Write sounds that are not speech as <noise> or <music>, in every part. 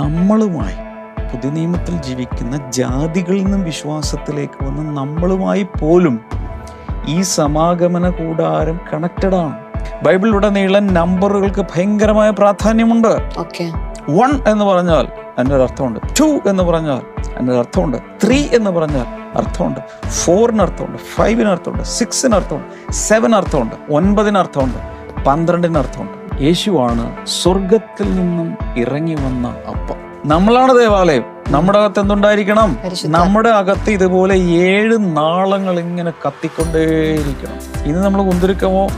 നമ്മളുമായി പുതിയ നിയമത്തിൽ ജീവിക്കുന്ന ജാതികളിൽ നിന്നും വിശ്വാസത്തിലേക്ക് വന്ന് നമ്മളുമായി പോലും ഈ സമാഗമന കൂടാരം കണക്റ്റഡ് ആണ്. ബൈബിളിലുടനീളം നമ്പറുകൾക്ക് ഭയങ്കരമായ പ്രാധാന്യമുണ്ട്. ഓക്കെ. വൺ എന്ന് പറഞ്ഞാൽ അതിന്റെ ഒരു അർത്ഥമുണ്ട്. ടു എന്ന് പറഞ്ഞാൽ അതിന്റെ ഒരു അർത്ഥമുണ്ട്. ത്രീ എന്ന് പറഞ്ഞാൽ അർത്ഥമുണ്ട്. ഫോറിന് അർത്ഥമുണ്ട്. ഫൈവിന് അർത്ഥമുണ്ട്. സിക്സിന് അർത്ഥമുണ്ട്. സെവൻ അർത്ഥമുണ്ട്. ഒൻപതിന് അർത്ഥമുണ്ട്. പന്ത്രണ്ടിന് അർത്ഥമുണ്ട്. യേശുവാണ് സ്വർഗത്തിൽ നിന്നും ഇറങ്ങി വന്ന അപ്പ. നമ്മളാണ് ദേവാലയം. നമ്മുടെ അകത്ത് എന്തുണ്ടായിരിക്കണം? നമ്മുടെ അകത്ത് ഇതുപോലെ ഏഴ് നാളങ്ങൾ ഇങ്ങനെ കത്തിക്കൊണ്ടേയിരിക്കണം. ഇന്ന് നമ്മൾ കുന്തിരിക്കമോ?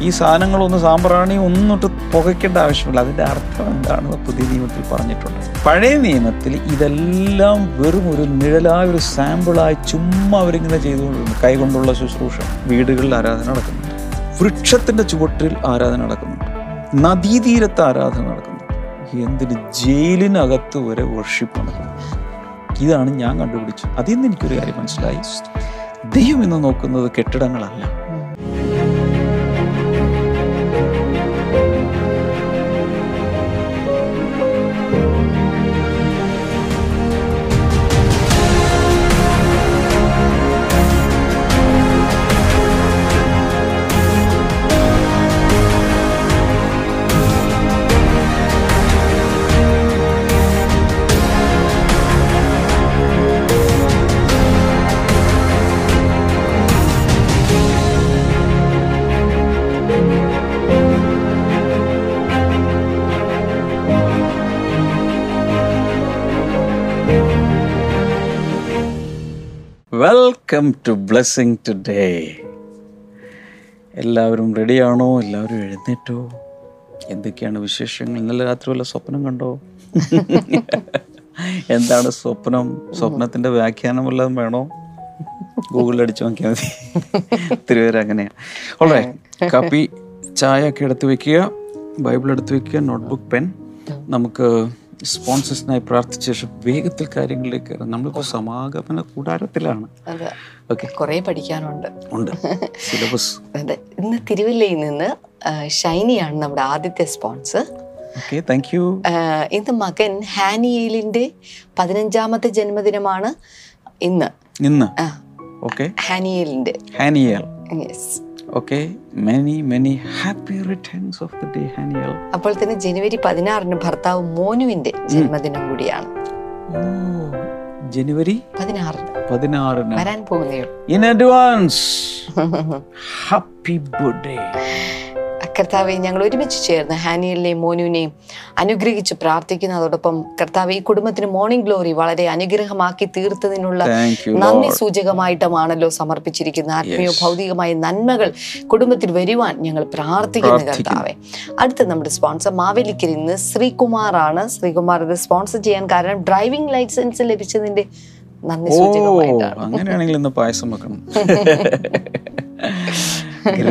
ഈ സാധനങ്ങളൊന്നും സാമ്പ്രാണി ഒന്നും ഇട്ട് പുകയ്ക്കേണ്ട ആവശ്യമില്ല. അതിന്റെ അർത്ഥം എന്താണെന്ന് പുതിയ നിയമത്തിൽ പറഞ്ഞിട്ടുണ്ട്. പഴയ നിയമത്തിൽ ഇതെല്ലാം വെറും ഒരു നിഴലായ ഒരു സാമ്പിളായി ചുമ്മാ അവരിങ്ങനെ ചെയ്തുകൊണ്ടിരുന്നു. കൈകൊണ്ടുള്ള ശുശ്രൂഷ. വീടുകളിൽ ആരാധന നടക്കുന്നുണ്ട്. വൃക്ഷത്തിന്റെ ചുവട്ടിൽ ആരാധന നടക്കുന്നുണ്ട്. നദീതീരത്ത് ആരാധന നടക്കുന്നു. എന്തിന് ജയിലിനകത്ത് വരെ വർഷിപ്പ് നടക്കുന്നു ഇതാണ് ഞാൻ കണ്ടുപിടിച്ചത്. അതിൽ നിന്ന് എനിക്കൊരു കാര്യം മനസ്സിലായി. ദൈവം ഇന്ന് നോക്കുന്നത് കെട്ടിടങ്ങളല്ല. Welcome to blessing today. എല്ലാവരും റെഡിയാണോ? എല്ലാവരും എഴുന്നേറ്റോ? എന്തൊക്കെയാണ് വിശേഷങ്ങൾ? ഇന്നലെ രാത്രി വല്ല സ്വപ്നം കണ്ടോ? <laughs> എന്താണ് സ്വപ്നം? സ്വപ്നത്തിന്റെ വ്യാഖ്യാനം വല്ലതും വേണോ? ഗൂഗിളിൽ അടിച്ചു നോക്കിയാൽ മതി. <laughs> തിരുവേര അങ്ങനെയാ. ഓളേ കാപ്പി ചായ ഒക്കെ എടുത്ത് വെക്കുക. ബൈബിൾ എടുത്ത് വെക്കുക. Notebook pen. നമുക്ക് സ്പോൺസേഴ്സിനായി പ്രാർത്ഥിച്ച ശേഷം വേഗത്തിൽ കാര്യങ്ങളിലേക്ക് നമ്മളിപ്പോൾ സമാഗമന കൂടാരത്തിലാണ്. ഓക്കെ. കുറേ പഠിക്കാനുണ്ട്. ഉണ്ട്. സിലബസ് അതെ. ഇന്ന് തിരുവല്ലയിൽ നിന്ന് ഷൈനിയാണ് നമ്മുടെ ആദ്യത്തെ സ്പോൺസർ താങ്ക് യു ഇന്ന് മകൻ ഹാനിയേലിന്റെ പതിനഞ്ചാമത്തെ ജന്മദിനമാണ് ഇന്ന്. ഇന്ന്. ഹാനിയേലിന്റെ. Haniel. Yes okay many many happy returns of the day Haniel അപ്പോൾ തന്നെ ജനുവരി പതിനാറിന് ഭർത്താവ് മോനുവിന്റെ ജന്മദിനം കൂടിയാണ്. ജനുവരി പതിനാറിന്. പതിനാറിന്. വരാൻ പോകുന്നേ ഇൻ അഡ്വാൻസ് ഹാപ്പി ബർത്ത്ഡേ കർത്താവെ ഞങ്ങൾ ഒരുമിച്ച് ചേർന്ന് ഹാനിയലിനെയും മോനുവിനെയും അനുഗ്രഹിച്ച് പ്രാർത്ഥിക്കുന്നു. അതോടൊപ്പം കർത്താവ് ഈ കുടുംബത്തിന് മോർണിംഗ് ഗ്ലോറി വളരെ അനുഗ്രഹമാക്കി തീർത്തതിനുള്ള നന്ദി സൂചകമായിട്ടുമാണല്ലോ സമർപ്പിച്ചിരിക്കുന്ന ആത്മീയ ഭൗതികമായ നന്മകൾ കുടുംബത്തിൽ വരുവാൻ ഞങ്ങൾ പ്രാർത്ഥിക്കുന്നു കർത്താവെ. അടുത്ത നമ്മുടെ സ്പോൺസർ മാവേലിക്കൽ ഇന്ന് ശ്രീകുമാറാണ്. ശ്രീകുമാർ ഇത് സ്പോൺസർ ചെയ്യാൻ കാരണം ഡ്രൈവിംഗ് ലൈസൻസ് ലഭിച്ചതിന്റെ നന്ദി സൂചകമായിട്ടാണ്. അങ്ങനെയാണെങ്കിൽ ഇന്ന് പായസം വെക്കണം. <laughs> യു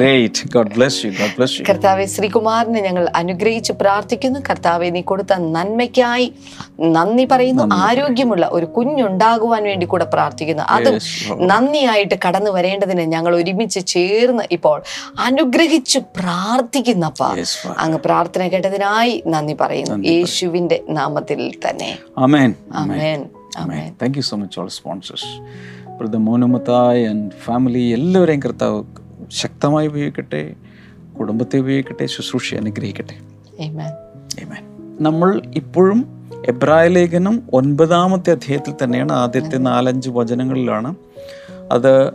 യു കർത്താവെ ശ്രീകുമാറിനെ ഞങ്ങൾ അനുഗ്രഹിച്ച് പ്രാർത്ഥിക്കുന്നു. കർത്താവെ നീ കൊടുത്ത നന്മയ്ക്കായി നന്ദി പറയുന്നു. ആരോഗ്യമുള്ള ഒരു കുഞ്ഞുണ്ടാകുവാൻ വേണ്ടി കൂടെ പ്രാർത്ഥിക്കുന്നു. അതും. നന്ദിയായിട്ട് കടന്നു വരേണ്ടതിന് ഞങ്ങൾ ഒരുമിച്ച് ചേർന്ന് ഇപ്പോൾ അനുഗ്രഹിച്ച് പ്രാർത്ഥിക്കുന്നപ്പ അങ്ങ് പ്രാർത്ഥന കേട്ടതിനായി നന്ദി പറയുന്നു. യേശുവിന്റെ നാമത്തിൽ തന്നെ. അമേൻ. Thank you so much, all sponsors. Brother Monumathai and family എല്ലാവരെയും കർത്താവ് ശക്തമായി ഉപയോഗിക്കട്ടെ കുടുംബത്തെ ഉപയോഗിക്കട്ടെ ശുശ്രൂഷ അനുഗ്രഹിക്കട്ടെ. Amen. Amen. നമ്മൾ ഇപ്പോഴും എബ്രായ ലേഖനം ഒൻപതാമത്തെ അധ്യായത്തിൽ തന്നെയാണ്. ആദ്യത്തെ നാലഞ്ച് വചനങ്ങളിലാണ്. അത്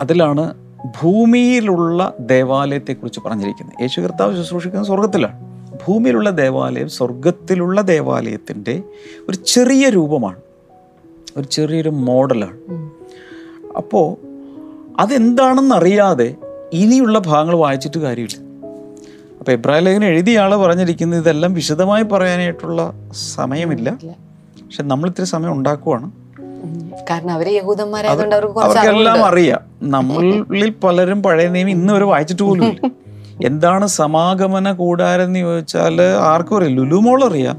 അതിലാണ് ഭൂമിയിലുള്ള ദേവാലയത്തെക്കുറിച്ച് പറഞ്ഞിരിക്കുന്നത്. യേശു കർത്താവ് ശുശ്രൂഷിക്കുന്നത് സ്വർഗത്തിലാണ് ഭൂമിയിലുള്ള ദേവാലയം സ്വർഗത്തിലുള്ള ദേവാലയത്തിന്റെ ഒരു ചെറിയ രൂപമാണ്. ഒരു ചെറിയൊരു മോഡലാണ്. അപ്പോൾ അതെന്താണെന്ന് അറിയാതെ ഇനിയുള്ള ഭാഗങ്ങൾ വായിച്ചിട്ട് കാര്യമില്ല. അപ്പോൾ എബ്രാഹിം ലേഖനം എഴുതിയ ആൾ പറഞ്ഞിരിക്കുന്നത് ഇതെല്ലാം വിശദമായി പറയാനായിട്ടുള്ള സമയമില്ല. പക്ഷെ നമ്മൾ ഇത്തിരി സമയം ഉണ്ടാക്കുവാണ്. കാരണം അവരെ യഹൂദന്മാരായതുകൊണ്ട് അവർക്കെല്ലാം. അറിയാം. നമ്മളിൽ പലരും പഴയ നിയമം ഇന്ന് വരെ വായിച്ചിട്ട് പോലും ഇല്ല. <laughs> എന്താണ് സമാഗമന കൂടാരം എന്ന് ചോദിച്ചാൽ ആർക്കും അറിയാം. ലുലു മോൾ അറിയാം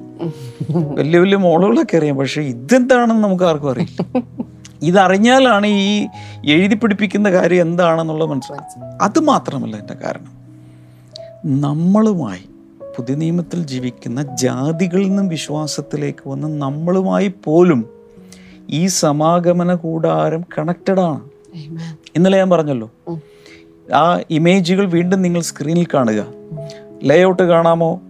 വലിയ വലിയ മോളുകളൊക്കെ അറിയാം. പക്ഷെ ഇതെന്താണെന്ന് നമുക്ക് ആർക്കും അറിയില്ല. <laughs> ഇതറിഞ്ഞാലാണ് ഈ എഴുതി പിടിപ്പിക്കുന്ന കാര്യം എന്താണെന്നുള്ളത് മനസ്സിലായത് അത് മാത്രമല്ല എന്റെ കാരണം. നമ്മളുമായി പുതിയ നിയമത്തിൽ ജീവിക്കുന്ന ജാതികളിൽ നിന്നും വിശ്വാസത്തിലേക്ക് വന്ന് നമ്മളുമായി പോലും ഈ സമാഗമന കൂടാരം കണക്റ്റഡ് ആണ്. ഇന്നലെ ഞാൻ പറഞ്ഞല്ലോ. ആ ഇമേജുകൾ വീണ്ടും നിങ്ങൾ സ്ക്രീനിൽ കാണുക. ലേഔട്ട് കാണാമോ.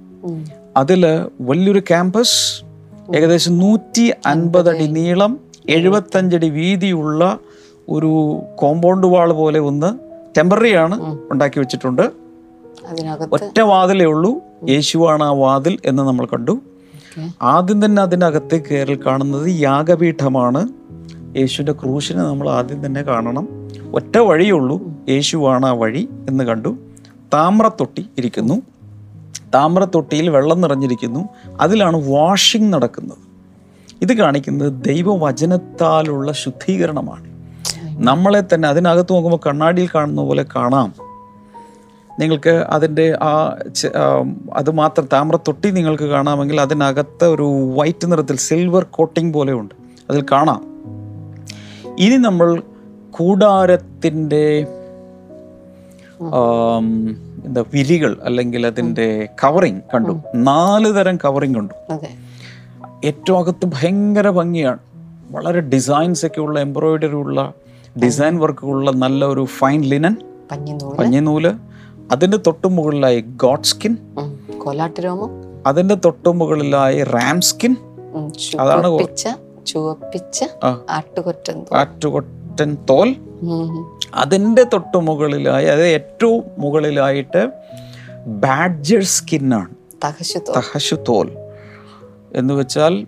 അതിൽ വലിയൊരു ക്യാമ്പസ് ഏകദേശം നൂറ്റി അൻപത് അടി നീളം എഴുപത്തഞ്ചടി വീതിയുള്ള ഒരു കോമ്പൗണ്ട് വാൾ പോലെ ഒന്ന് ടെമ്പററി ആണ് ഉണ്ടാക്കി വെച്ചിട്ടുണ്ട്. ഒറ്റ വാതിലേ ഉള്ളൂ. യേശുവാണ് ആ വാതിൽ എന്ന് നമ്മൾ കണ്ടു. ആദ്യം തന്നെ അതിനകത്ത് കയറി കാണുന്നത് യാഗപീഠമാണ്. യേശുവിന്റെ ക്രൂശിനെ നമ്മൾ ആദ്യം തന്നെ കാണണം. ഒറ്റ വഴിയുള്ളൂ യേശുവാണ് ആ വഴി എന്ന് കണ്ടു. താമ്രത്തൊട്ടി ഇരിക്കുന്നു. താമ്രത്തൊട്ടിയിൽ വെള്ളം നിറഞ്ഞിരിക്കുന്നു. അതിലാണ് വാഷിംഗ് നടക്കുന്നത്. ഇത് കാണിക്കുന്നത് ദൈവവചനത്താലുള്ള ശുദ്ധീകരണമാണ്. നമ്മളെ തന്നെ അതിനകത്ത് നോക്കുമ്പോൾ കണ്ണാടിയിൽ കാണുന്ന പോലെ കാണാം. നിങ്ങൾക്ക് അതിന്റെ ആ അത് മാത്രം താമ്രത്തൊട്ടി നിങ്ങൾക്ക് കാണാമെങ്കിൽ അതിനകത്ത് ഒരു വൈറ്റ് നിറത്തിൽ സിൽവർ കോട്ടിംഗ് പോലെയുണ്ട് അതിൽ കാണാം. ഇനി നമ്മൾ കൂടാരത്തിന്റെ എന്താ വിരികൾ അല്ലെങ്കിൽ അതിന്റെ കവറിങ് കണ്ടു. നാല് തരം കവറിങ് കണ്ടു. ഏറ്റവും അകത്ത് ഭയങ്കര ഭംഗിയാണ്. വളരെ ഡിസൈൻസ് ഒക്കെ ഉള്ള എംബ്രോയിഡറി ഉള്ള ഡിസൈൻ വർക്കുള്ള നല്ല ഒരു ഫൈൻ ലിനൻ പഞ്ഞിനൂൽ. അതിന്റെ തൊട്ടു മുകളിലായി ഗോഡ് സ്കിൻ അതിന്റെ തൊട്ടു മുകളിലായി റാം സ്കിൻ അതാണ് ചുവപ്പിച്ച. ആട്ടുകൊറ്റൻ തോൽ. അതിന്റെ തൊട്ടു മുകളിലായി അത് ഏറ്റവും മുകളിലായിട്ട് ബാഡ്ജർ സ്കിന്നാണ് തഹശു തോൽ. എന്ന് വെച്ചാൽ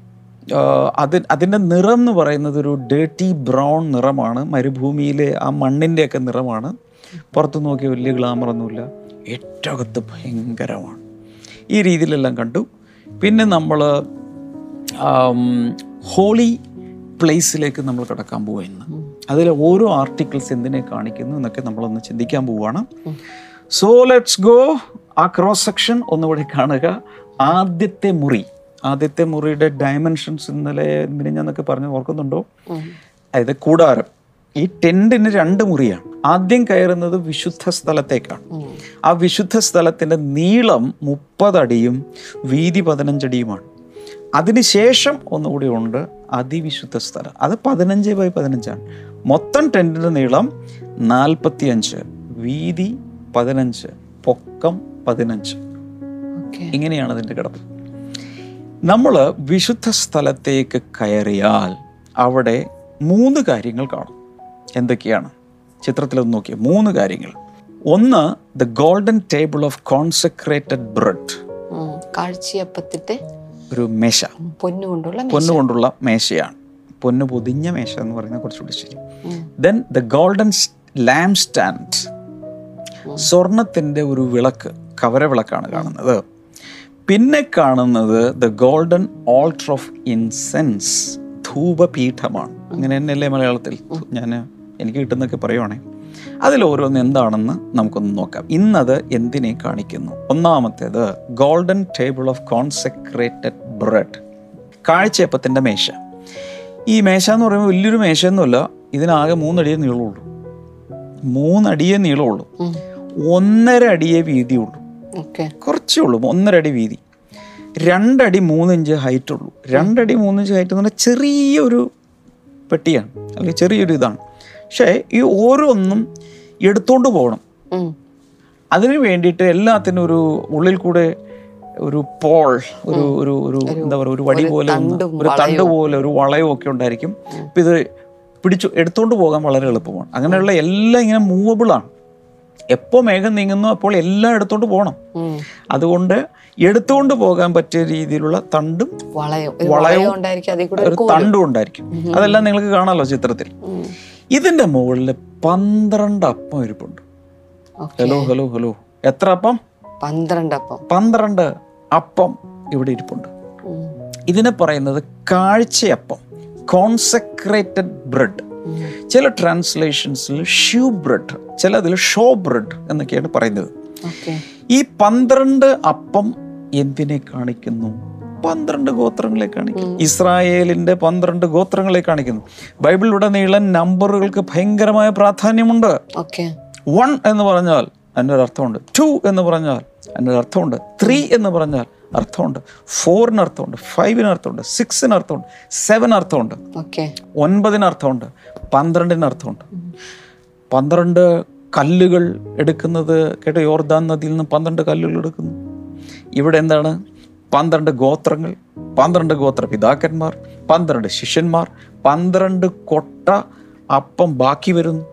അത് അതിന്റെ നിറം എന്ന് പറയുന്നത് ഒരു ഡേർട്ടി ബ്രൗൺ നിറമാണ്. മരുഭൂമിയിലെ ആ മണ്ണിന്റെയൊക്കെ നിറമാണ്. പുറത്ത് നോക്കിയ വലിയ ഗ്ലാമറൊന്നുമില്ല ഏറ്റവും അകത്ത് ഭയങ്കരമാണ്. ഈ രീതിയിലെല്ലാം കണ്ടു. പിന്നെ നമ്മൾ ഹോളി പ്ലേസിലേക്ക് നമ്മൾ കിടക്കാൻ പോവുക ഇന്ന് അതിൽ ഓരോ ആർട്ടിക്കിൾസ് എന്തിനെ കാണിക്കുന്നു എന്നൊക്കെ നമ്മളൊന്ന് ചിന്തിക്കാൻ പോവുകയാണ് സോ ലെറ്റ്സ് ഗോ ആ ക്രോസ് സെക്ഷൻ ഒന്നുകൂടി കാണുക. ആദ്യത്തെ മുറി. ആദ്യത്തെ മുറിയുടെ ഡയമെൻഷൻസ് ഇന്നലെ മിനിഞ്ഞെന്നൊക്കെ പറഞ്ഞ് ഓർക്കുന്നുണ്ടോ. അതായത് കൂടാരം. ഈ ടെന്റിന് രണ്ട് മുറിയാണ്. ആദ്യം കയറുന്നത് വിശുദ്ധ സ്ഥലത്തേക്കാണ്. ആ വിശുദ്ധ സ്ഥലത്തിന്റെ നീളം മുപ്പതടിയും വീതി പതിനഞ്ചടിയുമാണ് അതിനുശേഷം ഒന്നുകൂടി ഉണ്ട് അതിവിശുദ്ധ സ്ഥലം. അത് പതിനഞ്ച് ബൈ പതിനഞ്ചാണ്. മൊത്തം ടെന്റിന്റെ നീളം നാൽപ്പത്തി അഞ്ച് വീതി പതിനഞ്ച് പൊക്കം പതിനഞ്ച്. ഇങ്ങനെയാണ് അതിന്റെ കിടപ്പ്. നമ്മൾ വിശുദ്ധ സ്ഥലത്തേക്ക് കയറിയാൽ അവിടെ മൂന്ന് കാര്യങ്ങൾ കാണും. എന്തൊക്കെയാണ്? ചിത്രത്തിൽ ഒന്ന് നോക്കിയ. മൂന്ന് കാര്യങ്ങൾ. ഒന്ന് the golden table of consecrated bread ഉം. കാഴ്ചയപ്പത്തിന്റെ ഒരു മേശ. പൊന്നുകൊണ്ടുള്ള പൊന്നുകൊണ്ടുള്ള മേശയാണ്. പൊന്നു പൊതിഞ്ഞ മേശ എന്ന് പറയുന്നത് കുറച്ചുകൂടി ശരി. Then the golden lamp stand സ്വർണത്തിന്റെ ഒരു വിളക്ക് കവര വിളക്കാണ് കാണുന്നത്. പിന്നെ കാണുന്നത് the golden altar of incense ധൂപപീഠമാണ്. അങ്ങനെ തന്നെയല്ലേ മലയാളത്തിൽ? ഞാൻ എനിക്ക് കിട്ടുന്നൊക്കെ പറയുവാണേ. അതിൽ ഓരോന്ന് എന്താണെന്ന് നമുക്കൊന്ന് നോക്കാം. ഇന്നത് എന്തിനെ കാണിക്കുന്നു? ഒന്നാമത്തേത് golden table of consecrated bread കാഴ്ചയപ്പത്തിന്റെ മേശ. ഈ മേശ എന്ന് പറയുമ്പോൾ വലിയൊരു മേശയൊന്നുമല്ല ഇതിനാകെ മൂന്നടിയെ നീളമുള്ളൂ. മൂന്നടിയെ നീളമുള്ളൂ. ഒന്നര അടിയെ വീതിയുള്ളൂ. കുറച്ചേ ഉള്ളൂ ഒന്നരടി വീതി. രണ്ടടി മൂന്നിഞ്ച് ഹൈറ്റ് ഉള്ളൂ. രണ്ടടി മൂന്നിഞ്ച് ഹൈറ്റ് എന്ന് പറഞ്ഞാൽ ചെറിയൊരു പെട്ടിയാണ് അല്ലെങ്കിൽ ചെറിയൊരു ഇതാണ്. പക്ഷേ ഈ ഓരോന്നും എടുത്തുകൊണ്ട് പോകണം. അതിനു വേണ്ടിയിട്ട് എല്ലാത്തിനും ഒരു ഉള്ളിൽ കൂടെ ഒരു പോൾ ഒരു ഒരു ഒരു എന്താ പറയുക ഒരു വടി പോലെ ഒരു തണ്ട് പോലെ ഒരു വളയോ ഒക്കെ ഉണ്ടായിരിക്കും. അപ്പം ഇത് പിടിച്ചു എടുത്തുകൊണ്ട് പോകാൻ വളരെ എളുപ്പമാണ്. അങ്ങനെയുള്ള എല്ലാം ഇങ്ങനെ മൂവബിളാണ് എപ്പോൾ മേഘം നീങ്ങുന്നു അപ്പോൾ എല്ലാം എടുത്തോണ്ട് പോകണം. അതുകൊണ്ട് എടുത്തുകൊണ്ട് പോകാൻ പറ്റിയ രീതിയിലുള്ള തണ്ടും വളയവും ഒരു തണ്ടും ഉണ്ടായിരിക്കും. അതെല്ലാം നിങ്ങൾക്ക് കാണാമല്ലോ ചിത്രത്തിൽ. ഇതിന്റെ മുകളിൽ പന്ത്രണ്ട് അപ്പം ഇരിപ്പുണ്ട്. Hello hello hello. എത്ര അപ്പം? പന്ത്രണ്ട് അപ്പം. പന്ത്രണ്ട് അപ്പം ഇവിടെ ഇരിപ്പുണ്ട്. ഇതിനെ പറയുന്നത് കാഴ്ചയപ്പം കോൺസെക്രേറ്റഡ് ബ്രെഡ്. ചില ട്രാൻസ്ലേഷൻസിൽ ഷ്യൂ ബ്രെഡ് ചിലതിൽ ഷോ ബ്രെഡ് എന്നൊക്കെയാണ് പറയുന്നത്. ഈ പന്ത്രണ്ട് അപ്പം എന്തിനെ കാണിക്കുന്നു? പന്ത്രണ്ട് ഗോത്രങ്ങളെ കാണിക്കുന്നു. ഇസ്രായേലിന്റെ പന്ത്രണ്ട് ഗോത്രങ്ങളെ കാണിക്കുന്നു. ബൈബിളിലുടനീളം നമ്പറുകൾക്ക് ഭയങ്കരമായ പ്രാധാന്യമുണ്ട്. വൺ എന്ന് പറഞ്ഞാൽ അതിന്റെ അർത്ഥമുണ്ട്. ടു എന്ന് പറഞ്ഞാൽ അതിന്റെ അർത്ഥമുണ്ട്. ത്രീ എന്ന് പറഞ്ഞാൽ അർത്ഥമുണ്ട്. ഫോറിന് അർത്ഥമുണ്ട്. ഫൈവിന് അർത്ഥമുണ്ട്. സിക്സിന് അർത്ഥമുണ്ട്. സെവൻ അർത്ഥമുണ്ട്. ഒൻപതിന് അർത്ഥമുണ്ട്. പന്ത്രണ്ടിന് അർത്ഥമുണ്ട്. പന്ത്രണ്ട് കല്ലുകൾ എടുക്കുന്നത് കേട്ട യോർദാൻ നദിയിൽ നിന്ന് പന്ത്രണ്ട് കല്ലുകൾ എടുക്കുന്നു. ഇവിടെ എന്താണ്? പന്ത്രണ്ട് ഗോത്രങ്ങൾ പന്ത്രണ്ട് ഗോത്ര പിതാക്കന്മാർ പന്ത്രണ്ട് ശിഷ്യന്മാർ പന്ത്രണ്ട് കൊട്ട അപ്പം ബാക്കി വരുന്നു.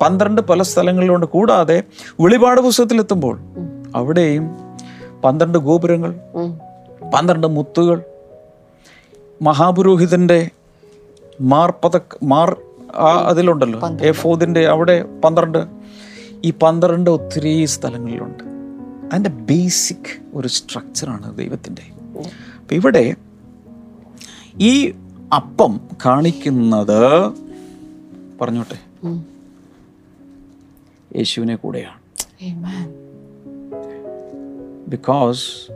പന്ത്രണ്ട് പല സ്ഥലങ്ങളിലുണ്ട്. കൂടാതെ വെളിപാട് പുസ്തകത്തിലെത്തുമ്പോൾ അവിടെയും പന്ത്രണ്ട് ഗോപുരങ്ങൾ പന്ത്രണ്ട് മുത്തുകൾ മഹാപുരോഹിതന്റെ മാർപത മാർ ആ അതിലുണ്ടല്ലോ. എഫോദിന്റെ അവിടെ പന്ത്രണ്ട്. ഈ പന്ത്രണ്ട് ഒത്തിരി സ്ഥലങ്ങളിലുണ്ട്. അതിന്റെ ബേസിക് ഒരു സ്ട്രക്ചറാണ് ദൈവത്തിന്റെ അപ്പം ഇവിടെ ഈ അപ്പം കാണിക്കുന്നത് പറഞ്ഞോട്ടെ. യേശുവിനെ കൂടെയാണ്. ബിക്കോസ്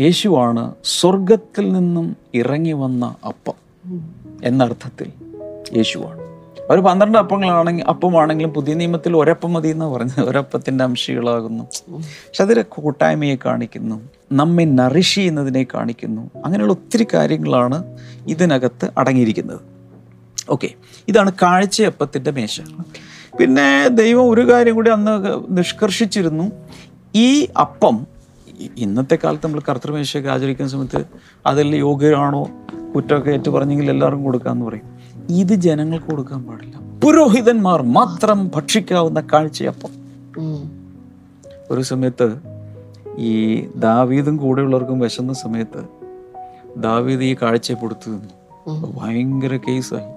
യേശുവാണ് സ്വർഗത്തിൽ നിന്നും ഇറങ്ങി വന്ന അപ്പം എന്നർത്ഥത്തിൽ. യേശുവാണ്. അവർ പന്ത്രണ്ട് അപ്പങ്ങളാണെങ്കിൽ അപ്പമാണെങ്കിലും പുതിയ നിയമത്തിൽ ഒരപ്പം മതി എന്ന് പറഞ്ഞ് ഒരപ്പത്തിന്റെ അംശികളാകുന്നു. പക്ഷെ അതിലെ കൂട്ടായ്മയെ കാണിക്കുന്നു. നമ്മെ നറിഷ് ചെയ്യുന്നതിനെ കാണിക്കുന്നു. അങ്ങനെയുള്ള ഒത്തിരി കാര്യങ്ങളാണ് ഇതിനകത്ത് അടങ്ങിയിരിക്കുന്നത്. ഓക്കെ. ഇതാണ് കാഴ്ചയപ്പത്തിന്റെ മേശ. പിന്നെ ദൈവം ഒരു കാര്യം കൂടി അന്ന് നിഷ്കർഷിച്ചിരുന്നു. ഈ അപ്പം ഇന്നത്തെ കാലത്ത് നമ്മൾ കർത്തൃമേശയൊക്കെ ആചരിക്കുന്ന സമയത്ത് അതിൽ യോഗ്യരാണോ? കുറ്റമൊക്കെ ഏറ്റു പറഞ്ഞെങ്കിൽ എല്ലാവർക്കും കൊടുക്കാമെന്ന് പറയും. ഇത് ജനങ്ങൾക്ക് കൊടുക്കാൻ പാടില്ല. പുരോഹിതന്മാർ മാത്രം ഭക്ഷിക്കാവുന്ന കാഴ്ചയപ്പം ഒരു സമയത്ത് ഈ ദാവീദും കൂടെയുള്ളവർക്കും വിശന്ന സമയത്ത് ദാവീദ് ഈ കാഴ്ചയെ കൊടുത്തു നിന്നു. ഭയങ്കര കേസായി.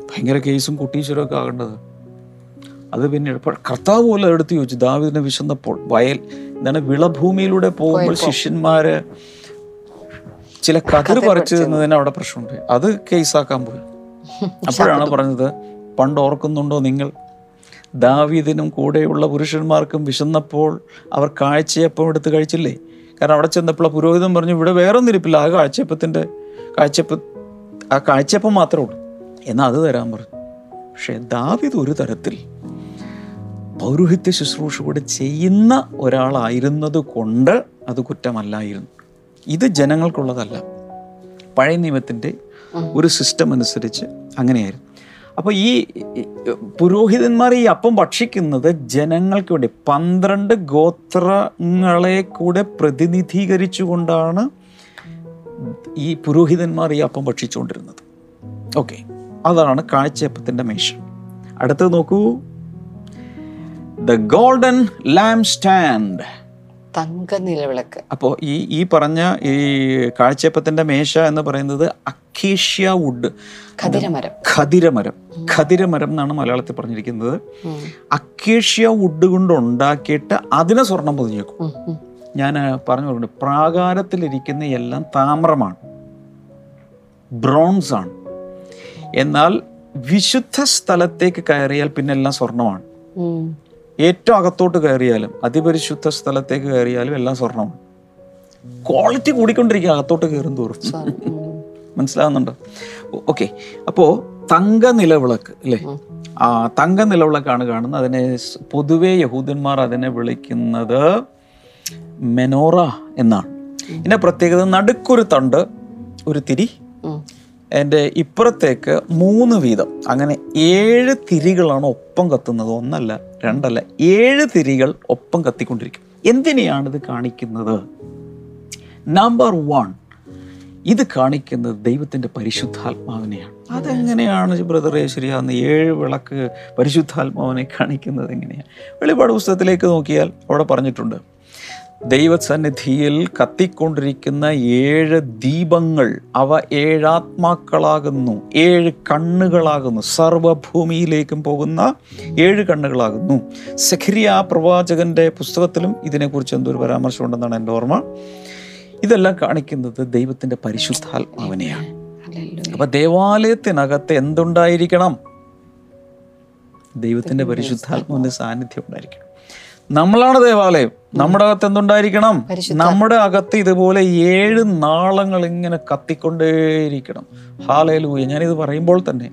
ഭയങ്കര കേസും കുട്ടീശ്വരമൊക്കെ ആകേണ്ടത്. അത് പിന്നെ കർത്താവ് പോലെ എടുത്ത് ചോദിച്ചു. ദാവീദിനെ വിശന്നപ്പോൾ വയൽ എന്താണ് വിളഭൂമിയിലൂടെ പോകുമ്പോൾ ശിഷ്യന്മാര് ചില കതിർ പറിച്ചു തന്നതിന് അവിടെ പ്രശ്നമുണ്ട്. അത് കേസാക്കാൻ പോയി. <laughs> അപ്പോഴാണ് പറഞ്ഞത് പണ്ട് ഓർക്കുന്നുണ്ടോ നിങ്ങൾ? ദാവീദിനും കൂടെയുള്ള പുരുഷന്മാർക്കും വിശന്നപ്പോൾ അവർ കാഴ്ചയപ്പം എടുത്ത് കഴിച്ചില്ലേ? കാരണം അവിടെ ചെന്നപ്പോൾ പുരോഹിതം പറഞ്ഞു ഇവിടെ വേറെ ഒന്നും ഇരിപ്പില്ല ആ കാഴ്ചയപ്പത്തിന്റെ കാഴ്ചയപ്പ ആ കാഴ്ചയപ്പം മാത്രമേ ഉള്ളൂ. എന്നാൽ അത് തരാൻ പറഞ്ഞു. പക്ഷേ ദാവീദ് ഒരു തരത്തിൽ പൗരോഹിത്യ ശുശ്രൂഷ കൂടെ ചെയ്യുന്ന ഒരാളായിരുന്നത് കൊണ്ട് അത് കുറ്റമല്ലായിരുന്നു. ഇത് ജനങ്ങൾക്കുള്ളതല്ല. പഴയ നിയമത്തിന്റെ ഒരു സിസ്റ്റം അനുസരിച്ച് അങ്ങനെയായിരുന്നു. അപ്പോൾ ഈ പുരോഹിതന്മാർ ഈ അപ്പം ഭക്ഷിക്കുന്നത് ജനങ്ങൾക്ക് വേണ്ടി പന്ത്രണ്ട് ഗോത്രങ്ങളെ കൂടെ പ്രതിനിധീകരിച്ചുകൊണ്ടാണ് ഈ പുരോഹിതന്മാർ ഈ അപ്പം ഭക്ഷിച്ചുകൊണ്ടിരുന്നത്. ഓക്കെ അതാണ് കാഴ്ചയപ്പത്തിന്റെ മേശ. അടുത്തത് നോക്കൂ. ദ ഗോൾഡൻ ലാംപ് സ്റ്റാൻഡ് തങ്ക നിലവിളക്ക്. അപ്പോൾ ഈ ഈ പറഞ്ഞ ഈ കാഴ്ചപ്പത്തിന്റെ മേശ എന്ന് പറയുന്നത് അക്കേഷ്യ വുഡ്. ഖതിരമരം ഖതിരമരം ഖതിരമരം എന്നാണ് മലയാളത്തിൽ പറഞ്ഞിരിക്കുന്നത്. അക്കേഷ്യ വുഡ് കൊണ്ട് ഉണ്ടാക്കിയിട്ട് അതിനെ സ്വർണം പൊതിഞ്ഞേക്കും. ഞാൻ പറഞ്ഞു പറഞ്ഞു പ്രാകാരത്തിലിരിക്കുന്ന എല്ലാം താമ്രമാണ്. ബ്രോൺസ് ആണ്. എന്നാൽ വിശുദ്ധ സ്ഥലത്തേക്ക് കയറിയാൽ പിന്നെല്ലാം സ്വർണമാണ്. ഏറ്റവും അകത്തോട്ട് കയറിയാലും അതിപരിശുദ്ധ സ്ഥലത്തേക്ക് കയറിയാലും എല്ലാം സ്വർണമാണ് ക്വാളിറ്റി കൂടിക്കൊണ്ടിരിക്കുക അകത്തോട്ട് കയറും തോറും. മനസ്സിലാവുന്നുണ്ടോ? ഓക്കെ അപ്പോൾ തങ്ക നിലവിളക്ക് അല്ലേ ആ തങ്ക നിലവിളക്കാണ് കാണുന്നത്. അതിനെ പൊതുവെ യഹൂദന്മാർ അതിനെ വിളിക്കുന്നത് മെനോറ എന്നാണ്. ഇതിന്റെ പ്രത്യേകത നടുക്കൊരു തണ്ട് ഒരു തിരി. എന്റെ ഇപ്പുറത്തേക്ക് മൂന്ന് വീതം. അങ്ങനെ ഏഴ് തിരികളാണ് ഒപ്പം കത്തുന്നത്. ഒന്നല്ല രണ്ടല്ല ഏഴ് തിരികൾ ഒപ്പം കത്തിക്കൊണ്ടിരിക്കും. എന്തിനെയാണിത് കാണിക്കുന്നത്? നമ്പർ വൺ ഇത് കാണിക്കുന്നത് ദൈവത്തിന്റെ പരിശുദ്ധാത്മാവിനെയാണ്. അതെങ്ങനെയാണ് ബ്രദറെ ശരിയാകുന്ന ഏഴ് വിളക്ക് പരിശുദ്ധാത്മാവിനെ കാണിക്കുന്നത് എങ്ങനെയാണ്? വെളിപാട് പുസ്തകത്തിലേക്ക് നോക്കിയാൽ അവിടെ പറഞ്ഞിട്ടുണ്ട് ദൈവസന്നിധിയിൽ കത്തിക്കൊണ്ടിരിക്കുന്ന ഏഴ് ദീപങ്ങൾ അവ ഏഴാത്മാക്കളാകുന്നു ഏഴ് കണ്ണുകളാകുന്നു സർവഭൂമിയിലേക്കും പോകുന്ന ഏഴ് കണ്ണുകളാകുന്നു. സെഖിരിയ പ്രവാചകന്റെ പുസ്തകത്തിലും ഇതിനെക്കുറിച്ച് എന്തൊരു പരാമർശമുണ്ടെന്നാണ് എന്റെ ഓർമ്മ. ഇതെല്ലാം കാണിക്കുന്നത് ദൈവത്തിന്റെ പരിശുദ്ധാത്മാവിനെയാണ്. അപ്പൊ ദേവാലയത്തിനകത്ത് എന്തുണ്ടായിരിക്കണം? ദൈവത്തിന്റെ പരിശുദ്ധാത്മാവിന്റെ സാന്നിധ്യം ഉണ്ടായിരിക്കണം. നമ്മളാണ് ദേവാലയം. നമ്മുടെ അകത്ത് എന്തുണ്ടായിരിക്കണം? നമ്മുടെ അകത്ത് ഇതുപോലെ ഏഴ് നാളങ്ങൾ ഇങ്ങനെ കത്തിക്കൊണ്ടേയിരിക്കണം. ഹാലയിലൂയ ഞാനിത് പറയുമ്പോൾ തന്നെ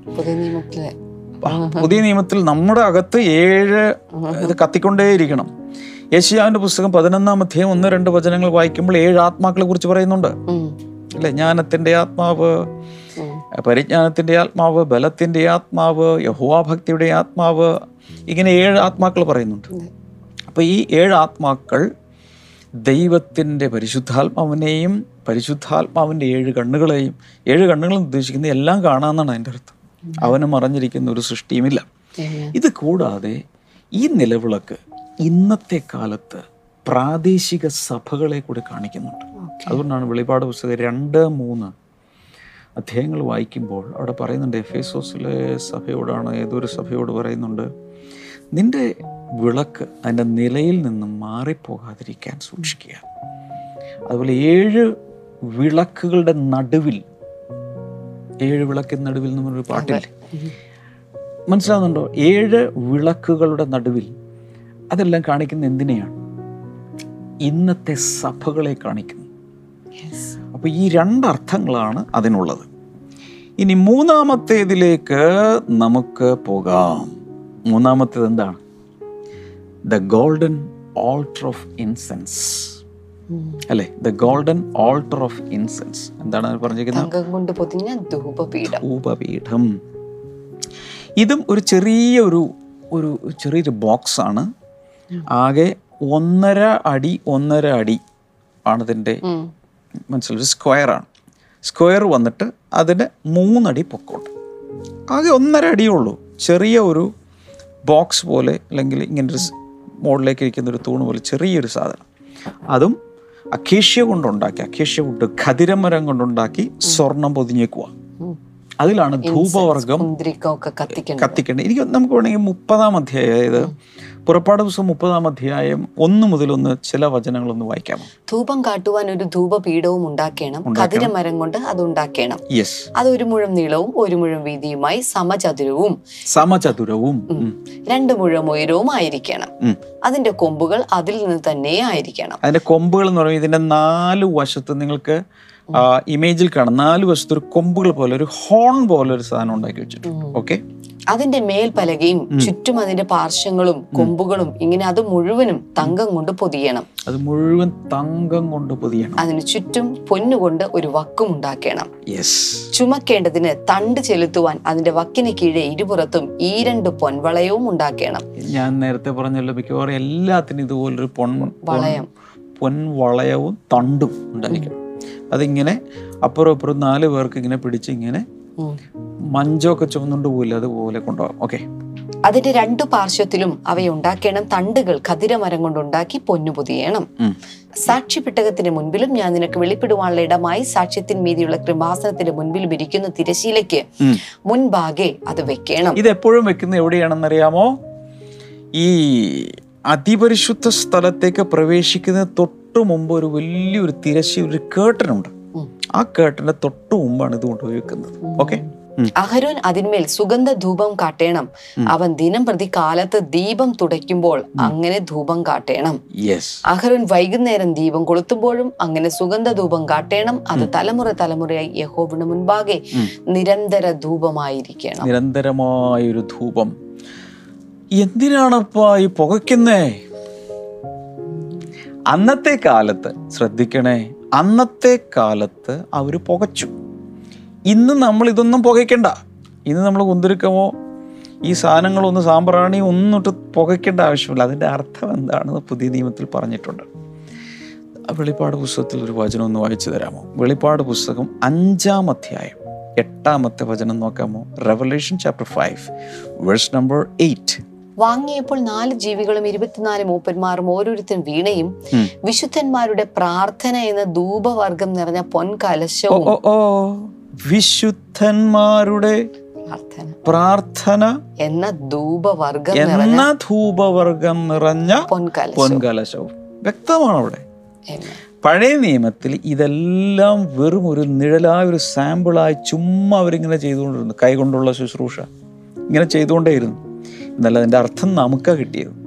പുതിയ നിയമത്തിൽ നമ്മുടെ അകത്ത് ഏഴ് ഇത് കത്തിക്കൊണ്ടേയിരിക്കണം. യേശിയാവിന്റെ പുസ്തകം പതിനൊന്നാം അധ്യായം ഒന്ന് രണ്ട് വചനങ്ങൾ വായിക്കുമ്പോൾ ഏഴ് ആത്മാക്കളെ കുറിച്ച് പറയുന്നുണ്ട്. അല്ലെ? ജ്ഞാനത്തിന്റെ ആത്മാവ് പരിജ്ഞാനത്തിന്റെ ആത്മാവ് ബലത്തിന്റെ ആത്മാവ് യഹോവാഭക്തിയുടെ ആത്മാവ് ഇങ്ങനെ ഏഴ് ആത്മാക്കൾ പറയുന്നുണ്ട്. അപ്പൊ അപ്പോൾ ഈ ഏഴ് ആത്മാക്കൾ ദൈവത്തിന്റെ പരിശുദ്ധാത്മാവിനെയും പരിശുദ്ധാത്മാവിന്റെ ഏഴ് കണ്ണുകളെയും ഏഴ് കണ്ണുകളും ഉദ്ദേശിക്കുന്ന എല്ലാം കാണാമെന്നാണ് അതിന്റെ അർത്ഥം. അവന് മറഞ്ഞിരിക്കുന്ന ഒരു സൃഷ്ടിയുമില്ല. ഇത് കൂടാതെ ഈ നിലവിളക്ക് ഇന്നത്തെ കാലത്ത് പ്രാദേശിക സഭകളെ കൂടി കാണിക്കുന്നുണ്ട്. അതുകൊണ്ടാണ് വെളിപാട് പുസ്തകം രണ്ട് മൂന്ന് അധ്യായങ്ങൾ വായിക്കുമ്പോൾ അവിടെ പറയുന്നുണ്ട് എഫ് എഫേസോസിലെ സഭയോടാണ് ഏതൊരു സഭയോട് പറയുന്നുണ്ട് നിന്റെ വിളക്ക് അതിന്റെ നിലയിൽ നിന്നും മാറിപ്പോകാതിരിക്കാൻ സൂക്ഷിക്കുക. അതുപോലെ ഏഴ് വിളക്കുകളുടെ നടുവിൽ ഏഴ് വിളക്കിന് നടുവിൽ എന്ന് ഒരു പാട്ടില്ലേ മനസ്സിലാവുന്നുണ്ടോ? ഏഴ് വിളക്കുകളുടെ നടുവിൽ അതെല്ലാം കാണിക്കുന്ന എന്തിനെയാണ്? ഇന്നത്തെ സഭകളെ കാണിക്കുന്നു. അപ്പോൾ ഈ രണ്ടർത്ഥങ്ങളാണ് അതിനുള്ളത്. ഇനി മൂന്നാമത്തേതിലേക്ക് നമുക്ക് പോകാം. മൂന്നാമത്തേത് എന്താണ്? The golden altar of incense അല്ലെ? The golden altar of incense എന്താണ് പറഞ്ഞിരിക്കുന്നത്? ധൂപപീഠം. ഇതും ഒരു ചെറിയ ഒരു ഒരു ചെറിയൊരു ബോക്സ് ആണ്. ആകെ ഒന്നര അടി ഒന്നര അടി ആണ് മനസ്സിലൊരു ഉം. മനസ്സിലായി സ്ക്വയർ ആണ്. സ്ക്വയർ വന്നിട്ട് അതിന് മൂന്നടി പൊക്കമുണ്ട്. ആകെ ഒന്നര അടിയേ ഉള്ളൂ. ചെറിയ ഒരു ബോക്സ് പോലെ അല്ലെങ്കിൽ ഇങ്ങനൊരു മുകളിലേക്ക് ഇരിക്കുന്ന ഒരു തൂണ് പോലെ ചെറിയൊരു സാധനം. അതും അക്കേഷ്യ കൊണ്ടുണ്ടാക്കി അക്കേഷ്യ കൊണ്ട് ഖതിരമരം കൊണ്ടുണ്ടാക്കി സ്വർണം പൊതിഞ്ഞേക്കുക. അതിലാണ് ധൂപവർഗം കത്തിക്കേണ്ടത്. എനിക്ക് നമുക്ക് വേണമെങ്കിൽ മുപ്പതാം അധ്യായം അതായത് പുറപ്പാട് ദിവസം മുപ്പതാം അധ്യായം ഒന്ന് മുതൽ ഒന്ന് ചില വചനങ്ങളൊന്ന് വായിക്കാം. ധൂപം കാട്ടുവാൻ ഒരു ധൂപപീഠവും ഉണ്ടാക്കണം. കതിരമരം കൊണ്ട് അത് ഉണ്ടാക്കണം. യെസ് അത് ഒരു മുഴം നീളവും ഒരു മുഴം വീതിയുമായി സമചതുരവും. സമചതുരവും. രണ്ട് മുഴം ഉയരവും ആയിരിക്കണം. അതിന്റെ കൊമ്പുകൾ അതിൽ നിന്ന് തന്നെ ആയിരിക്കണം. അതിന്റെ കൊമ്പുകൾ എന്ന് പറയുമ്പോൾ ഇതിന്റെ നാല് വശത്ത് നിങ്ങൾക്ക് ആ, ഇമേജിൽ കാണാം നാല് വശത്ത് ഒരു കൊമ്പുകൾ പോലെ ഒരു ഹോൺ പോലെ ഒരു സാധനം ഉണ്ടാക്കി വെച്ചിട്ടുണ്ട്. ഓക്കെ? അതിന്റെ മേൽപ്പലകയും ചുറ്റും അതിന്റെ പാർശ്വങ്ങളും കൊമ്പുകളും ഇങ്ങനെ അത് മുഴുവനും തങ്കം കൊണ്ട് പൊതിയണം. അത് മുഴുവൻ തങ്കം കൊണ്ട് പൊതിയണം. അതിന് ചുറ്റും പൊന്നുകൊണ്ട് ഒരു വക്കും ഉണ്ടാക്കണം. ചുമക്കേണ്ടതിന് തണ്ട് ചെലുത്തുവാൻ അതിന്റെ വക്കിന് കീഴെ ഇരുപുറത്തും ഈ രണ്ട് പൊൻവളയവും ഉണ്ടാക്കണം. ഞാൻ നേരത്തെ പറഞ്ഞല്ലോ മിക്കവാറും എല്ലാത്തിനും ഇതുപോലൊരു പൊൻ വളയം. പൊൻവളയവും തണ്ടും ഉണ്ടായിരിക്കണം അതിങ്ങനെ അപ്പുറം അപ്പുറം നാല് പേർക്ക് ഇങ്ങനെ പിടിച്ച് ഇങ്ങനെ. മഞ്ചൊക്കെ ചുമന്നുകൊണ്ട് പോയില്ല അതുപോലെ കൊണ്ടുപോകാം. ഓക്കെ. അതിന്റെ രണ്ടു പാർശ്വത്തിലും അവയുണ്ടാക്കണം തണ്ടുകൾ ഖതിരമരം കൊണ്ടുണ്ടാക്കി പൊന്നു പൊതിയണം. സാക്ഷിപ്പെട്ടകത്തിന്റെ മുൻപിലും ഞാൻ നിനക്ക് വെളിപ്പെടുവാനുള്ള ഇടമായി സാക്ഷ്യത്തിന് മീതിയുള്ള കൃപാസനത്തിന്റെ മുൻപിലും ഇരിക്കുന്ന തിരശീലയ്ക്ക് മുൻപാകെ അത് വെക്കണം. ഇത് എപ്പോഴും വെക്കുന്നത് എവിടെയാണെന്നറിയാമോ? ഈ അതിപരിശുദ്ധ സ്ഥലത്തേക്ക് പ്രവേശിക്കുന്ന തൊട്ടു മുമ്പ് ഒരു വലിയൊരു തിരശ്ശി ഒരു കേട്ടനുണ്ട്. ആ കേട്ടന്റെ തൊട്ടു മുമ്പാണ് ഇത് കൊണ്ടുപോയി വെക്കുന്നത് ഓക്കെ അഹരോൻ അതിന്മേൽ സുഗന്ധ ധൂപം കാട്ടേണം. അവൻ ദിനം പ്രതി കാലത്ത് ദീപം തുടയ്ക്കുമ്പോൾ അങ്ങനെ ധൂപം കാട്ടേണം. യെസ് അഹരോൻ വൈകുന്നേരം ദീപം കൊളുത്തുമ്പോഴും അങ്ങനെ സുഗന്ധ ധൂപം കാട്ടേണം. അത് തലമുറ തലമുറയായി യഹോബിന് മുൻപാകെ നിരന്തര ധൂപമായിരിക്കണം. നിരന്തരമായൊരു ധൂപം. എന്തിനാണപ്പാ ഈ പുകയ്ക്കുന്നേ? അന്നത്തെ കാലത്ത് ശ്രദ്ധിക്കണേ അന്നത്തെ കാലത്ത് അവർ പുകച്ചു. ഇന്ന് നമ്മൾ ഇതൊന്നും പുകയ്ക്കണ്ട. ഇന്ന് നമ്മൾ കുന്തിരിക്കമോ? ഈ സാധനങ്ങളൊന്നും സാമ്പ്രാണി ഒന്നും ഇട്ട് പുകയ്ക്കേണ്ട ആവശ്യമില്ല. അതിന്റെ അർത്ഥം എന്താണെന്ന് പുതിയ നിയമത്തിൽ പറഞ്ഞിട്ടുണ്ട്. വെളിപ്പാട് പുസ്തകത്തിൽ ഒരു വചനം ഒന്ന് വായിച്ചു തരാമോ? വെളിപ്പാട് പുസ്തകം അഞ്ചാം അധ്യായം എട്ടാമത്തെ വചനം നോക്കാമോ? Revelation chapter five verse number eight വാങ്ങിയപ്പോൾ നാല് ജീവികളും ഇരുപത്തിനാല് മൂപ്പന്മാരും ഓരോരുത്തരും വീണയും വിശുദ്ധന്മാരുടെ പ്രാർത്ഥന എന്ന ധൂപവർഗം നിറഞ്ഞ പൊൻകലശവും വിശുദ്ധന്മാരുടെ പ്രാർത്ഥന എന്ന ധൂപവർഗം നിറഞ്ഞ എന്ന ധൂപവർഗം നിറഞ്ഞ പൊൻകലശവും. പൊൻകലശവും. വ്യക്തമാണ് അവിടെ? പഴയ നിയമത്തിൽ ഇതെല്ലാം വെറും ഒരു നിഴലായ ഒരു സാമ്പിളായി ചുമ്മാ അവരിങ്ങനെ ചെയ്തുകൊണ്ടിരുന്നു. കൈകൊണ്ടുള്ള ശുശ്രൂഷ. ഇങ്ങനെ ചെയ്തുകൊണ്ടേയിരുന്നു. എന്നാൽ അതിന്റെ അർത്ഥം നമുക്കാണ് കിട്ടിയത്.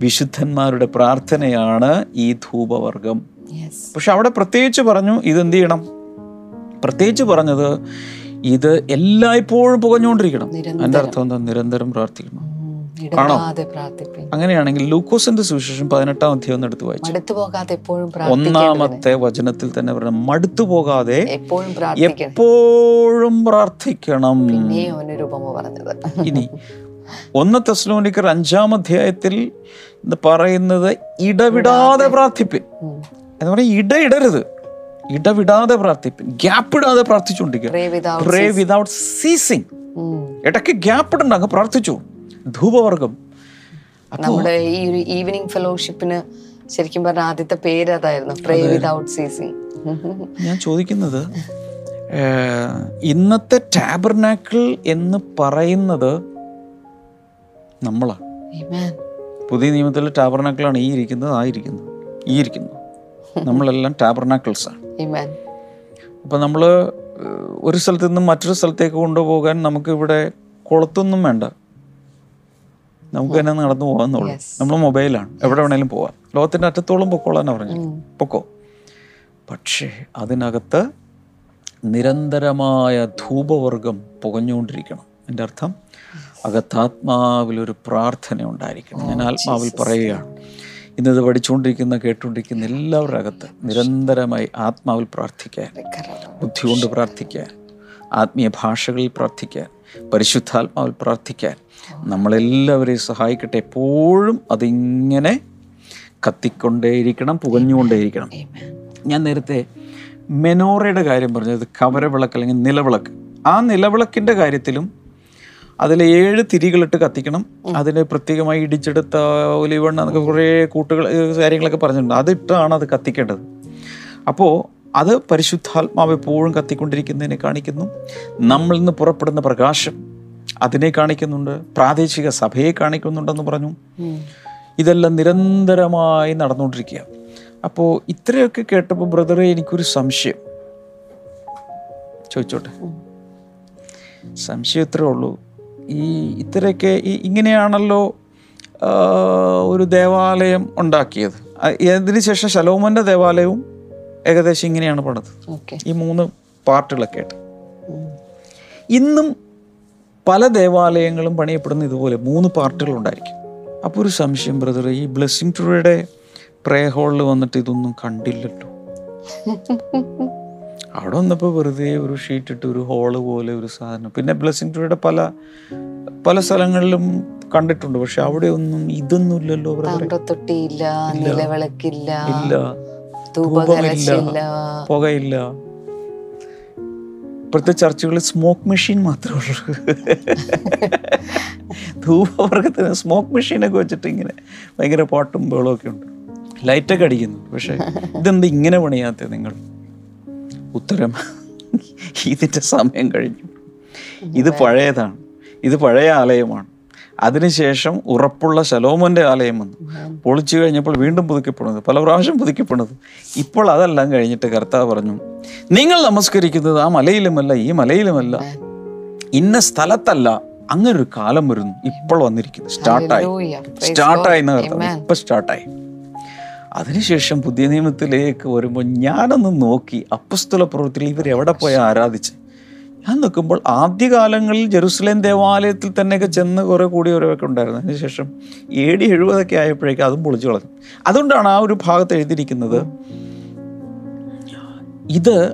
വിശുദ്ധന്മാരുടെ പ്രാർത്ഥനയാണ് ഈ ധൂപവർഗം. പക്ഷെ അവിടെ പ്രത്യേകിച്ച് പറഞ്ഞു ഇതെന്ത് ചെയ്യണം? പ്രത്യേകിച്ച് പറഞ്ഞത് ഇത് എല്ലായ്പ്പോഴും പുകഞ്ഞുകൊണ്ടിരിക്കണം. എന്റെ അർത്ഥം എന്താ? നിരന്തരം പ്രാർത്ഥിക്കണം. ആണോ? അങ്ങനെയാണെങ്കിൽ ലൂക്കോസിന്റെ സുവിശേഷം പതിനെട്ടാം അധ്യായം ഒന്ന് എടുത്ത് വായിച്ചു. ഒന്നാമത്തെ വചനത്തിൽ തന്നെ പറഞ്ഞു മടുത്തു പോകാതെ എപ്പോഴും പ്രാർത്ഥിക്കണം. ഇനി ഒന്ന് തെസ്ലോനിക്കർ അഞ്ചാം അധ്യായത്തിൽ പറയുന്നത് ഇടവിടാതെ പ്രാർത്ഥിപ്പിൻ. എന്ന് പറഞ്ഞാൽ ഇടയിടരുത് ഇടവിടാതെ പ്രാർത്ഥിപ്പിൻ. ഗ്യാപ്പ് ഇടാതെ പ്രാർത്ഥിച്ചുകൊണ്ടിരിക്കുക. Pray without ceasing. ഇടയ്ക്ക് ഗ്യാപ്പ് ഇടണ്ട അങ്ങ് പ്രാർത്ഥിച്ചു. ധൂപവർഗം. നമ്മുടെ ഈ ഒരു ഈവനിങ് ഫെലോഷിപ്പിന് ശരിക്കും പറഞ്ഞ ആദ്യത്തെ പേര് അതായിരുന്നു. പ്രേ വിതൗട്ട് സീസിങ് ഞാൻ ചോദിക്കുന്നത് ഇന്നത്തെ ടാബർനാക്കിൾ എന്ന് പറയുന്നത് നമ്മളാണ് പുതിയ നിയമത്തിൽ ടാബർനാക്കിളാണ് ഈ ഇരിക്കുന്നത് ആ ഇരിക്കുന്നത് ഈ ഇരിക്കുന്നു <laughs> നമ്മളെല്ലാം ടാബർനാക്കിൾസ്. ആണ് അപ്പം നമ്മൾ ഒരു സ്ഥലത്ത് നിന്നും മറ്റൊരു സ്ഥലത്തേക്ക് കൊണ്ടുപോകാൻ നമുക്ക് ഇവിടെ കുളത്തൊന്നും വേണ്ട. നമുക്ക് തന്നെ നടന്നു പോകാന്നുള്ളൂ. നമ്മൾ മൊബൈലാണ്. എവിടെ വേണേലും പോവാം. ലോകത്തിന്റെ അറ്റത്തോളം പൊക്കോളാനാണ് പറഞ്ഞത്. പൊക്കോ. പക്ഷേ അതിനകത്ത് നിരന്തരമായ ധൂപവർഗം പുകഞ്ഞുകൊണ്ടിരിക്കണം. എന്റെ അർത്ഥം? അകത്താത്മാവിലൊരു പ്രാർത്ഥന ഉണ്ടായിരിക്കണം ഞാൻ ആത്മാവിൽ പറയുകയാണ്. ഇന്നത് പഠിച്ചുകൊണ്ടിരിക്കുന്ന കേട്ടുകൊണ്ടിരിക്കുന്ന എല്ലാവരുടെ അകത്ത് നിരന്തരമായി ആത്മാവിൽ പ്രാർത്ഥിക്കാൻ ബുദ്ധി കൊണ്ട് പ്രാർത്ഥിക്കാൻ ആത്മീയ ഭാഷകളിൽ പ്രാർത്ഥിക്കാൻ പരിശുദ്ധാത്മാവിൽ പ്രാർത്ഥിക്കാൻ നമ്മളെല്ലാവരെയും സഹായിക്കട്ടെ. എപ്പോഴും അതിങ്ങനെ കത്തിക്കൊണ്ടേയിരിക്കണം പുകഞ്ഞുകൊണ്ടേയിരിക്കണം. ഞാൻ നേരത്തെ മെനോറയുടെ കാര്യം പറഞ്ഞത് കവരവിളക്ക് അല്ലെങ്കിൽ നിലവിളക്ക്. ആ നിലവിളക്കിന്റെ കാര്യത്തിലും അതിൽ ഏഴ് തിരികളിട്ട് കത്തിക്കണം. അതിന് പ്രത്യേകമായി ഇടിച്ചെടുത്ത ഒലിവെണ്ണ എന്നൊക്കെ കുറേ കൂട്ടുകൾ കാര്യങ്ങളൊക്കെ പറഞ്ഞിട്ടുണ്ട്. അതിട്ടാണ് അത് കത്തിക്കേണ്ടത്. അപ്പോൾ അത് പരിശുദ്ധാത്മാവ് എപ്പോഴും കത്തിക്കൊണ്ടിരിക്കുന്നതിനെ കാണിക്കുന്നു. നമ്മളിൽ നിന്ന് പുറപ്പെടുന്ന പ്രകാശം അതിനെ കാണിക്കുന്നുണ്ട്. പ്രാദേശിക സഭയെ കാണിക്കുന്നുണ്ടെന്ന് പറഞ്ഞു. ഇതെല്ലാം നിരന്തരമായി നടന്നുകൊണ്ടിരിക്കുക. അപ്പോൾ ഇത്രയൊക്കെ കേട്ടപ്പോൾ ബ്രദറെ എനിക്കൊരു സംശയം. ചോദിച്ചോട്ടെ. സംശയം ഇത്രേ ഉള്ളൂ. ഈ ഇത്രയൊക്കെ ഈ ഇങ്ങനെയാണല്ലോ ഒരു ദേവാലയം ഉണ്ടാക്കിയത്. അതിനുശേഷം ശലോമന്റെ ദേവാലയവും ഏകദേശം ഇങ്ങനെയാണ് പണിത്. ഈ മൂന്ന് പാർട്ടുകളൊക്കെ ആയിട്ട്. ഇന്നും പല ദേവാലയങ്ങളും പണിയപ്പെടുന്ന ഇതുപോലെ മൂന്ന് പാർട്ടുകൾ ഉണ്ടായിരിക്കും. അപ്പോൾ ഒരു സംശയം ബ്രദർ ഈ ബ്ലെസ്സിങ് ടുഡേയുടെ പ്രേ ഹോളിൽ വന്നിട്ട് ഇതൊന്നും കണ്ടില്ലല്ലോ. <laughs> അവിടെ വന്നപ്പോൾ വെറുതെ ഒരു ഷീറ്റ് ഇട്ട് ഒരു ഹോൾ പോലെ ഒരു സാധനം. പിന്നെ ബ്ലെസ്സിങ് ടുഡേയുടെ പല പല സ്ഥലങ്ങളിലും കണ്ടിട്ടുണ്ട്. പക്ഷെ അവിടെ ഒന്നും ഇതൊന്നും ഇല്ലല്ലോ നിലവിളക്കില്ല ഇല്ല. പുകയില്ല. ഇപ്പോഴത്തെ ചർച്ചുകളിൽ സ്മോക്ക് മെഷീൻ മാത്രമേ ഉള്ളൂ. <laughs> ധൂപവർഗത്തിന് സ്മോക്ക് മെഷീനൊക്കെ വെച്ചിട്ട് ഇങ്ങനെ ഭയങ്കര പാട്ടും ബഹളമൊക്കെ ഉണ്ട്. ലൈറ്റൊക്കെ അടിക്കുന്നു. പക്ഷെ ഇതെന്ത് ഇങ്ങനെ പണിയാത്ത നിങ്ങൾ? ഉത്തരം. <laughs> ഇതിന്റെ സമയം കഴിഞ്ഞു. ഇത് പഴയതാണ്. ഇത് പഴയ ആലയമാണ്. അതിനുശേഷം ഉറപ്പുള്ള ശലോമന്റെ ആലയം വന്നു. പൊളിച്ചു കഴിഞ്ഞപ്പോൾ വീണ്ടും പുതുക്കിപ്പെടുന്നത്. പല പ്രാവശ്യം പുതുക്കിപ്പെടുന്നത്. ഇപ്പോൾ അതെല്ലാം കഴിഞ്ഞിട്ട് കർത്താവ് പറഞ്ഞു നിങ്ങൾ നമസ്കരിക്കുന്നത് ആ മലയിലുമല്ല ഈ മലയിലുമല്ല. ഇന്ന സ്ഥലത്തല്ല. അങ്ങനൊരു കാലം വരുന്നു. ഇപ്പോൾ വന്നിരിക്കുന്നു. സ്റ്റാർട്ടായി. സ്റ്റാർട്ടായി എന്ന് കർത്താവ് ഇപ്പം സ്റ്റാർട്ടായി. അതിനുശേഷം പുതിയ നിയമത്തിലേക്ക് വരുമ്പോൾ ഞാനൊന്ന് നോക്കി അപ്പസ്തുല പ്രവൃത്തിയിൽ ഇവർ എവിടെ പോയി ആരാധിച്ച്? ഞാൻ നോക്കുമ്പോൾ ആദ്യകാലങ്ങളിൽ ജെറുസലേം ദേവാലയത്തിൽ തന്നെയൊക്കെ ചെന്ന് കുറേ കൂടിയവരൊക്കെ ഉണ്ടായിരുന്നു. അതിനുശേഷം ഏ ഡി എഴുപതൊക്കെ ആയപ്പോഴേക്കും അതും പൊളിച്ചു കളഞ്ഞു. അതുകൊണ്ടാണ് ആ ഒരു ഭാഗത്ത് എഴുതിയിരിക്കുന്നത് ഇത്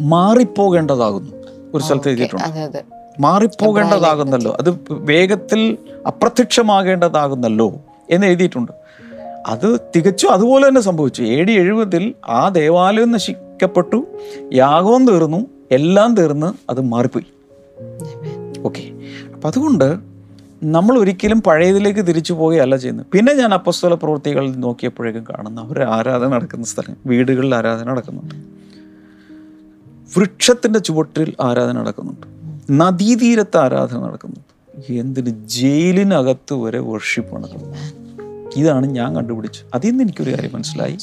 മാറിപ്പോകേണ്ടതാകുന്നു. ഒരു സ്ഥലത്ത് എഴുതിയിട്ടുണ്ട്. മാറിപ്പോകേണ്ടതാകുന്നല്ലോ. അത് വേഗത്തിൽ അപ്രത്യക്ഷമാകേണ്ടതാകുന്നല്ലോ എന്ന് എഴുതിയിട്ടുണ്ട്. അത് തികച്ചും അതുപോലെ തന്നെ സംഭവിച്ചു. എ ഡി എഴുപതിൽ ആ ദേവാലയം നശിക്കപ്പെട്ടു. യാഗവും തീർന്നു. എല്ലാം തീർന്ന് അത് മാറിപ്പോയി. ഓക്കെ. അപ്പം അതുകൊണ്ട് നമ്മൾ ഒരിക്കലും പഴയതിലേക്ക് തിരിച്ചു പോവുകയല്ല ചെയ്യുന്നത്. പിന്നെ ഞാൻ അപ്പസ്തല പ്രവൃത്തികളിൽ നോക്കിയപ്പോഴേക്കും കാണുന്ന അവർ ആരാധന നടക്കുന്ന സ്ഥലം. വീടുകളിൽ ആരാധന നടക്കുന്നുണ്ട്. വൃക്ഷത്തിന്റെ ചുവട്ടിൽ ആരാധന നടക്കുന്നുണ്ട്. നദീതീരത്ത് ആരാധന നടക്കുന്നുണ്ട്. എന്തിന്? ജയിലിനകത്ത് വരെ വർഷിപ്പ് നടക്കുന്നു ഇതാണ് ഞാൻ കണ്ടുപിടിച്ചു അതിൽ നിന്ന് എനിക്കൊരു കാര്യം മനസ്സിലായി.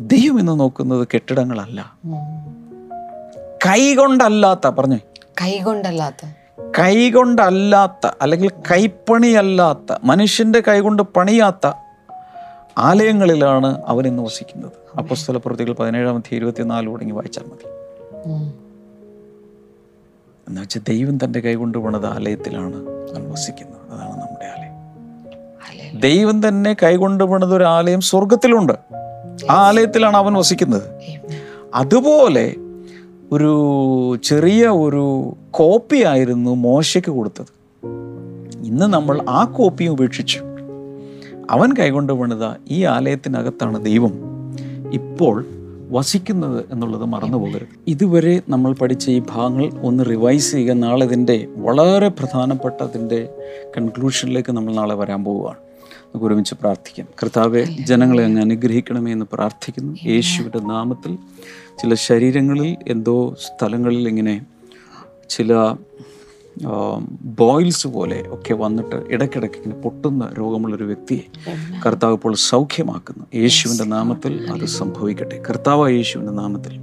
ദൈവം എന്ന് നോക്കുന്നത് കെട്ടിടങ്ങളല്ല. കൈകൊണ്ടല്ലാത്ത പറഞ്ഞു. കൈകൊണ്ടല്ലാത്ത. കൈകൊണ്ടല്ലാത്ത അല്ലെങ്കിൽ കൈപ്പണിയല്ലാത്ത മനുഷ്യന്റെ കൈകൊണ്ട് പണിയാത്ത ആലയങ്ങളിലാണ് അവൻ ഇന്ന് വസിക്കുന്നത്. അപ്പസ്തല പ്രവൃത്തികൾ പതിനേഴാമത്തെ ഇരുപത്തിനാല് തുടങ്ങി വായിച്ചാൽ മതി. എന്നുവെച്ചാൽ ദൈവം തന്റെ കൈകൊണ്ട് പണിത ആലയത്തിലാണ് അവൻ വസിക്കുന്നത്. അതാണ് ദൈവം തന്നെ കൈകൊണ്ട് പണിത ഒരു ആലയം സ്വർഗത്തിലുണ്ട് ആ ആലയത്തിലാണ് അവൻ വസിക്കുന്നത്. അതുപോലെ ഒരു ചെറിയ ഒരു കോപ്പി ആയിരുന്നു മോശയ്ക്ക് കൊടുത്തത്. ഇന്ന് നമ്മൾ ആ കോപ്പിയും ഉപേക്ഷിച്ചു. അവൻ കൈകൊണ്ട് പണിത ഈ ആലയത്തിനകത്താണ് ദൈവം ഇപ്പോൾ വസിക്കുന്നത് എന്നുള്ളത് മറന്നു പോകരുത്. ഇതുവരെ നമ്മൾ പഠിച്ച ഈ ഭാഗങ്ങൾ ഒന്ന് റിവൈസ് ചെയ്യുക. നാളെ ഇതിന്റെ വളരെ പ്രധാനപ്പെട്ട അതിന്റെ കൺക്ലൂഷനിലേക്ക് നമ്മൾ നാളെ വരാൻ പോവുകയാണ്. നമുക്ക് ഒരുമിച്ച് പ്രാർത്ഥിക്കാം. കർത്താവെ ജനങ്ങളെ അങ്ങ് അനുഗ്രഹിക്കണമേ എന്ന് പ്രാർത്ഥിക്കുന്നു. യേശുവിന്റെ നാമത്തിൽ ചില ശരീരങ്ങളിൽ എന്തോ സ്ഥലങ്ങളിൽ ഇങ്ങനെ ചില ബോയിൽസ് പോലെ ഒക്കെ വന്നിട്ട് ഇടയ്ക്കിടയ്ക്ക് ഇങ്ങനെ പൊട്ടുന്ന രോഗമുള്ളൊരു വ്യക്തിയെ കർത്താവ് ഇപ്പോൾ സൗഖ്യമാക്കുന്നു. യേശുവിന്റെ നാമത്തിൽ അത് സംഭവിക്കട്ടെ. കർത്താവ് യേശുവിന്റെ നാമത്തിൽ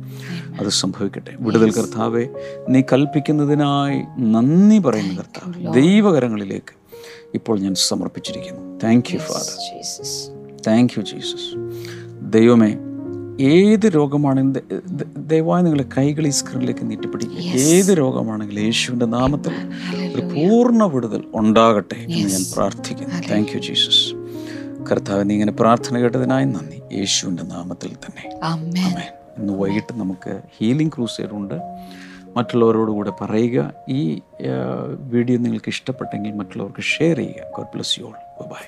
അത് സംഭവിക്കട്ടെ. വിടുതൽ കർത്താവെ നീ കൽപ്പിക്കുന്നതിനായി നന്ദി പറയുന്ന കർത്താവ്. ദൈവകരങ്ങളിലേക്ക് ഇപ്പോൾ ഞാൻ സമർപ്പിച്ചിരിക്കുന്നു. Thank you father thank you Jesus ദൈവമേ ഏത് രോഗമാണെങ്കിലും ദയവായി നിങ്ങളെ കൈകൾ ഈ സ്ക്രീനിലേക്ക് നീട്ടിപ്പിടിക്കുക. ഏത് രോഗമാണെങ്കിലും യേശുവിന്റെ നാമത്തിൽ ഒരു പൂർണ വിടുതൽ ഉണ്ടാകട്ടെ എന്ന് ഞാൻ പ്രാർത്ഥിക്കുന്നു. താങ്ക് യു ജീസസ് കർത്താവ് നീ ഇങ്ങനെ പ്രാർത്ഥന കേട്ടതിനായി നന്ദി. യേശുവിന്റെ നാമത്തിൽ തന്നെ. ഇന്ന് വൈകിട്ട് നമുക്ക് ഹീലിംഗ് ക്രൂസേഡ് ഉണ്ട് മറ്റുള്ളവരോട് കൂടെ പറയുക. ഈ വീഡിയോ നിങ്ങൾക്ക് ഇഷ്ടപ്പെട്ടെങ്കിൽ മറ്റുള്ളവർക്ക് ഷെയർ ചെയ്യുക. God bless you all. Bye.